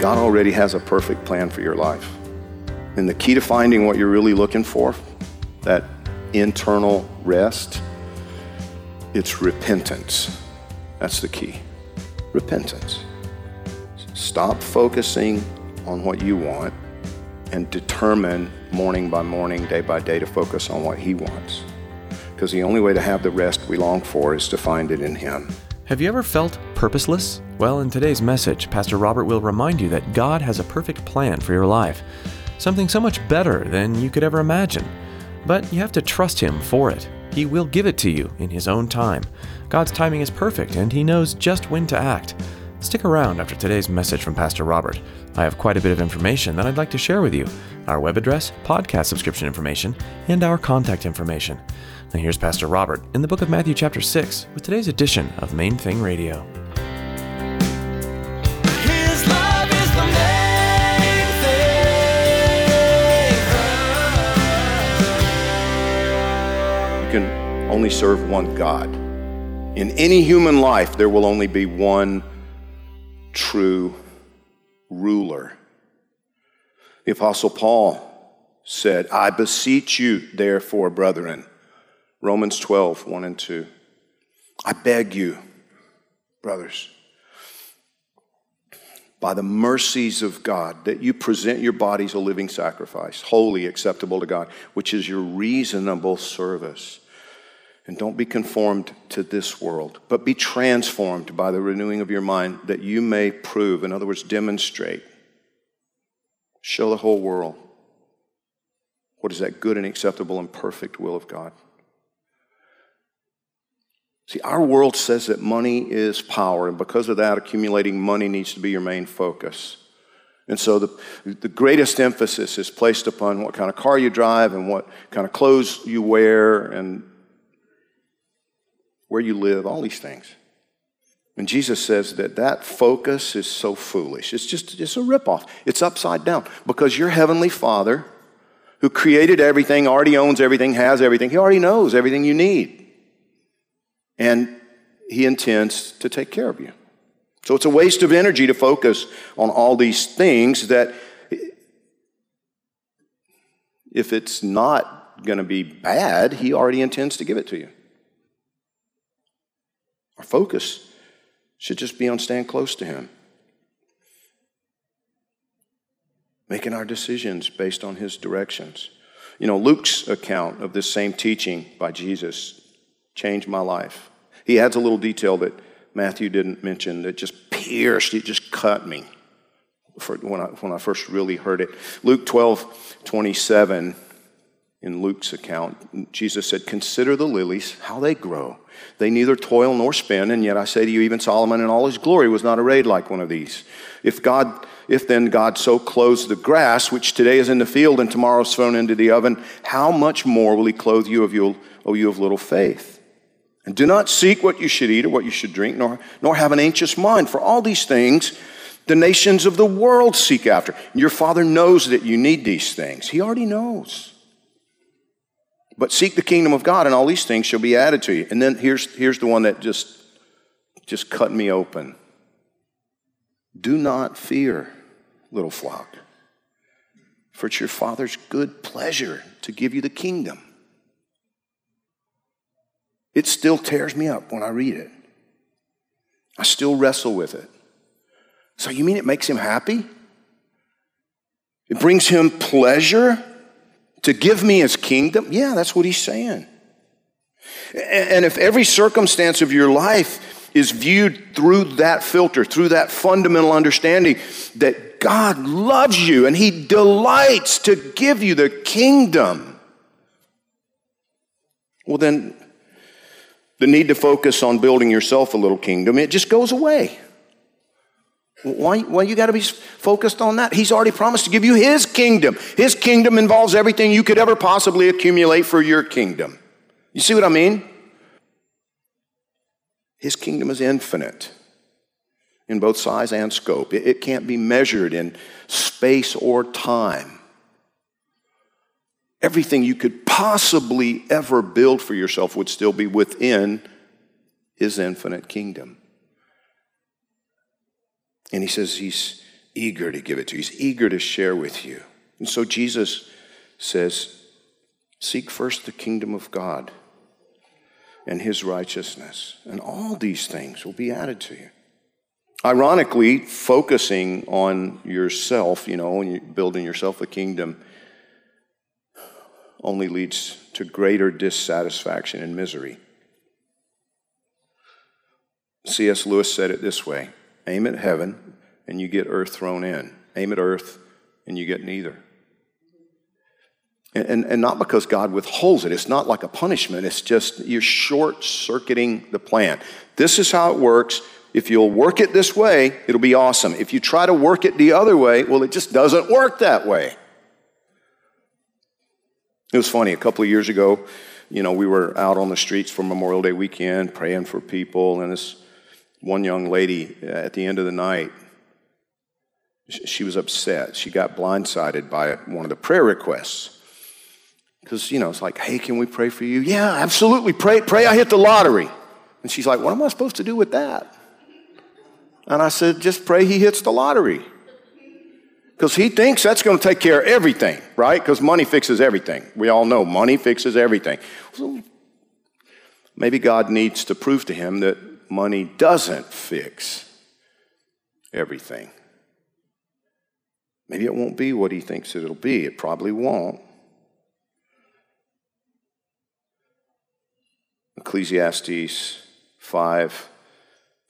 God already has a perfect plan for your life. And the key to finding what you're really looking for, that internal rest, it's repentance. That's the key. Repentance. Stop focusing on what you want and determine morning by morning, day by day to focus on what He wants. Because the only way to have the rest we long for is to find it in Him. Have you ever felt purposeless? Well, in today's message, Pastor Robert will remind you that God has a perfect plan for your life, something so much better than you could ever imagine. But you have to trust Him for it. He will give it to you in His own time. God's timing is perfect, and He knows just when to act. Stick around after today's message from Pastor Robert. I have quite a bit of information that I'd like to share with you our web address, podcast subscription information, and our contact information. Now, here's Pastor Robert in the book of Matthew, chapter 6, with today's edition of Main Thing Radio. Can only serve one God. In any human life, there will only be one true ruler. The Apostle Paul said, I beseech you, therefore, brethren. Romans 12, 1 and 2. I beg you, brothers, by the mercies of God, that you present your bodies a living sacrifice, holy, acceptable to God, which is your reasonable service. And don't be conformed to this world, but be transformed by the renewing of your mind, that you may prove, in other words, demonstrate, show the whole world what is that good and acceptable and perfect will of God. See, our world says that money is power, and because of that, accumulating money needs to be your main focus. And so the, the greatest emphasis is placed upon what kind of car you drive and what kind of clothes you wear and where you live, all these things. And Jesus says that that focus is so foolish. It's just it's a ripoff. It's upside down because your heavenly Father, who created everything, already owns everything, has everything, he already knows everything you need. And he intends to take care of you. So it's a waste of energy to focus on all these things that if it's not going to be bad, he already intends to give it to you. Our focus should just be on staying close to him. Making our decisions based on his directions. You know, Luke's account of this same teaching by Jesus changed my life. He adds a little detail that Matthew didn't mention that just pierced, it just cut me for when, I, when I first really heard it. Luke 12, 27, in Luke's account, Jesus said, Consider the lilies, how they grow. They neither toil nor spin, and yet I say to you, even Solomon in all his glory was not arrayed like one of these. If God, if then God so clothes the grass, which today is in the field and tomorrow is thrown into the oven, how much more will he clothe you of you, O you of little faith? And do not seek what you should eat or what you should drink, nor, nor have an anxious mind. For all these things the nations of the world seek after. Your Father knows that you need these things. He already knows. But seek the kingdom of God, and all these things shall be added to you. And then here's, here's the one that just, just cut me open. Do not fear, little flock, for it's your Father's good pleasure to give you the kingdom. It still tears me up when I read it. I still wrestle with it. So, you mean it makes him happy? It brings him pleasure to give me his kingdom? Yeah, that's what he's saying. And if every circumstance of your life is viewed through that filter, through that fundamental understanding that God loves you and He delights to give you the kingdom, well, then the need to focus on building yourself a little kingdom, it just goes away. Why, why you got to be focused on that? He's already promised to give you His kingdom. His kingdom involves everything you could ever possibly accumulate for your kingdom. You see what I mean? His kingdom is infinite in both size and scope. It, it can't be measured in space or time. Everything you could possibly ever build for yourself would still be within His infinite kingdom. And he says he's eager to give it to you, he's eager to share with you. And so Jesus says, Seek first the kingdom of God and his righteousness, and all these things will be added to you. Ironically, focusing on yourself, you know, and building yourself a kingdom only leads to greater dissatisfaction and misery. C.S. Lewis said it this way Aim at heaven, and you get earth thrown in. Aim at earth, and you get neither. And, and, and, not because God withholds it. It's not like a punishment. It's just you're short circuiting the plan. This is how it works. If you'll work it this way, it'll be awesome. If you try to work it the other way, well, it just doesn't work that way. It was funny. A couple of years ago, you know, we were out on the streets for Memorial Day weekend praying for people, and this one young lady uh, at the end of the night, she was upset. She got blindsided by one of the prayer requests. Because, you know, it's like, hey, can we pray for you? Yeah, absolutely. Pray, pray I hit the lottery. And she's like, what am I supposed to do with that? And I said, just pray he hits the lottery. Because he thinks that's going to take care of everything, right? Because money fixes everything. We all know money fixes everything. Maybe God needs to prove to him that money doesn't fix everything. Maybe it won't be what he thinks it'll be. It probably won't. Ecclesiastes 5,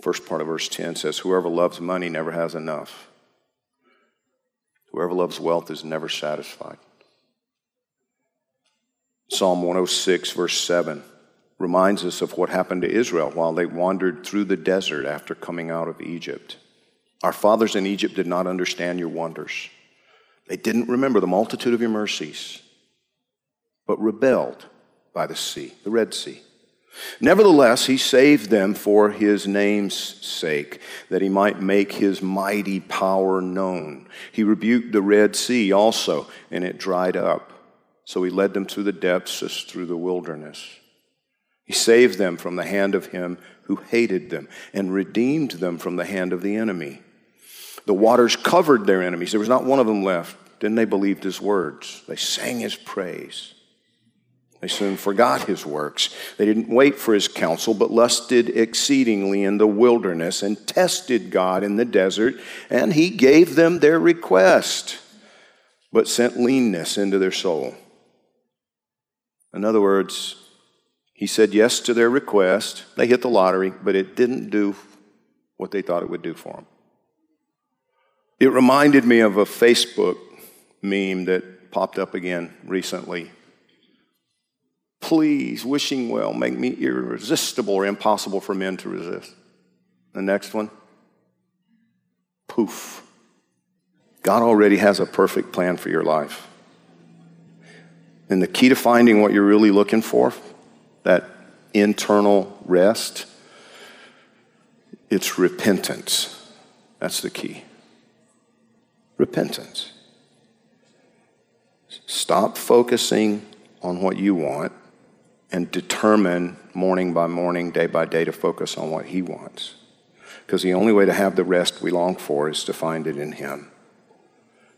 first part of verse 10 says, Whoever loves money never has enough. Whoever loves wealth is never satisfied. Psalm 106, verse 7 reminds us of what happened to Israel while they wandered through the desert after coming out of Egypt. Our fathers in Egypt did not understand your wonders. They didn't remember the multitude of your mercies, but rebelled by the sea, the Red Sea. Nevertheless, he saved them for his name's sake, that he might make his mighty power known. He rebuked the Red Sea also, and it dried up. So he led them through the depths as through the wilderness. He saved them from the hand of him who hated them and redeemed them from the hand of the enemy. The waters covered their enemies. There was not one of them left. Then they believed his words. They sang his praise. They soon forgot his works. They didn't wait for his counsel, but lusted exceedingly in the wilderness and tested God in the desert, and he gave them their request, but sent leanness into their soul. In other words, he said yes to their request. They hit the lottery, but it didn't do what they thought it would do for them. It reminded me of a Facebook meme that popped up again recently. Please, wishing well, make me irresistible or impossible for men to resist. The next one, poof. God already has a perfect plan for your life. And the key to finding what you're really looking for that internal rest, it's repentance. That's the key. Repentance. Stop focusing on what you want and determine morning by morning, day by day to focus on what He wants. Because the only way to have the rest we long for is to find it in Him.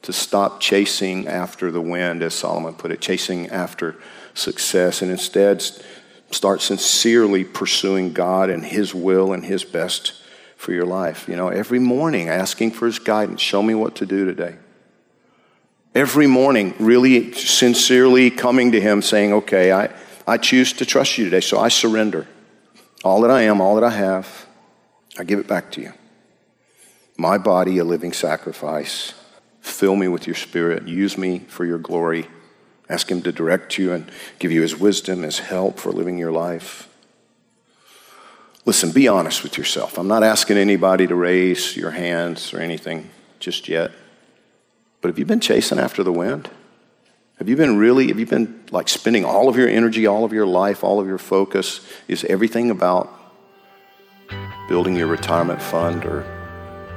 To stop chasing after the wind, as Solomon put it, chasing after success, and instead Start sincerely pursuing God and His will and His best for your life. You know, every morning asking for His guidance. Show me what to do today. Every morning, really sincerely coming to Him saying, okay, I, I choose to trust you today, so I surrender all that I am, all that I have. I give it back to you. My body, a living sacrifice. Fill me with your spirit. Use me for your glory. Ask Him to direct you and give you His wisdom, His help for living your life. Listen, be honest with yourself. I'm not asking anybody to raise your hands or anything just yet. But have you been chasing after the wind? Have you been really, have you been like spending all of your energy, all of your life, all of your focus? Is everything about building your retirement fund or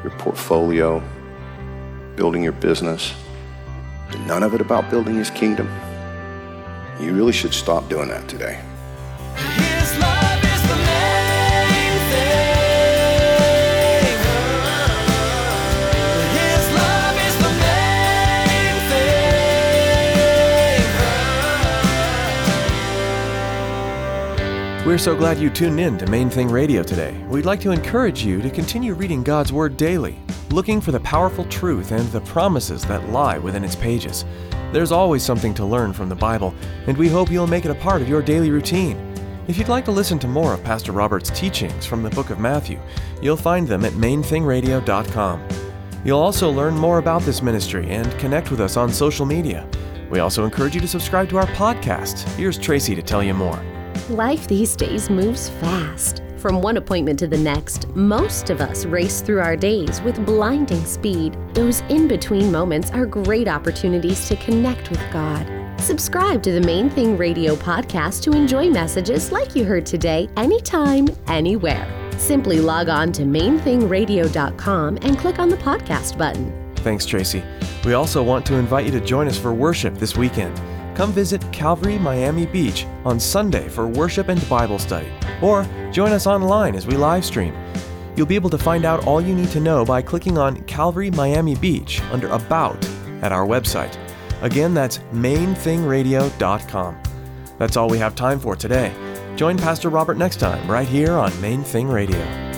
your portfolio, building your business? None of it about building his kingdom? You really should stop doing that today. We're so glad you tuned in to Main Thing Radio today. We'd like to encourage you to continue reading God's Word daily, looking for the powerful truth and the promises that lie within its pages. There's always something to learn from the Bible, and we hope you'll make it a part of your daily routine. If you'd like to listen to more of Pastor Robert's teachings from the book of Matthew, you'll find them at mainthingradio.com. You'll also learn more about this ministry and connect with us on social media. We also encourage you to subscribe to our podcast. Here's Tracy to tell you more. Life these days moves fast. From one appointment to the next, most of us race through our days with blinding speed. Those in between moments are great opportunities to connect with God. Subscribe to the Main Thing Radio podcast to enjoy messages like you heard today, anytime, anywhere. Simply log on to mainthingradio.com and click on the podcast button. Thanks, Tracy. We also want to invite you to join us for worship this weekend. Come visit Calvary Miami Beach on Sunday for worship and Bible study, or join us online as we live stream. You'll be able to find out all you need to know by clicking on Calvary Miami Beach under About at our website. Again, that's mainthingradio.com. That's all we have time for today. Join Pastor Robert next time, right here on Main Thing Radio.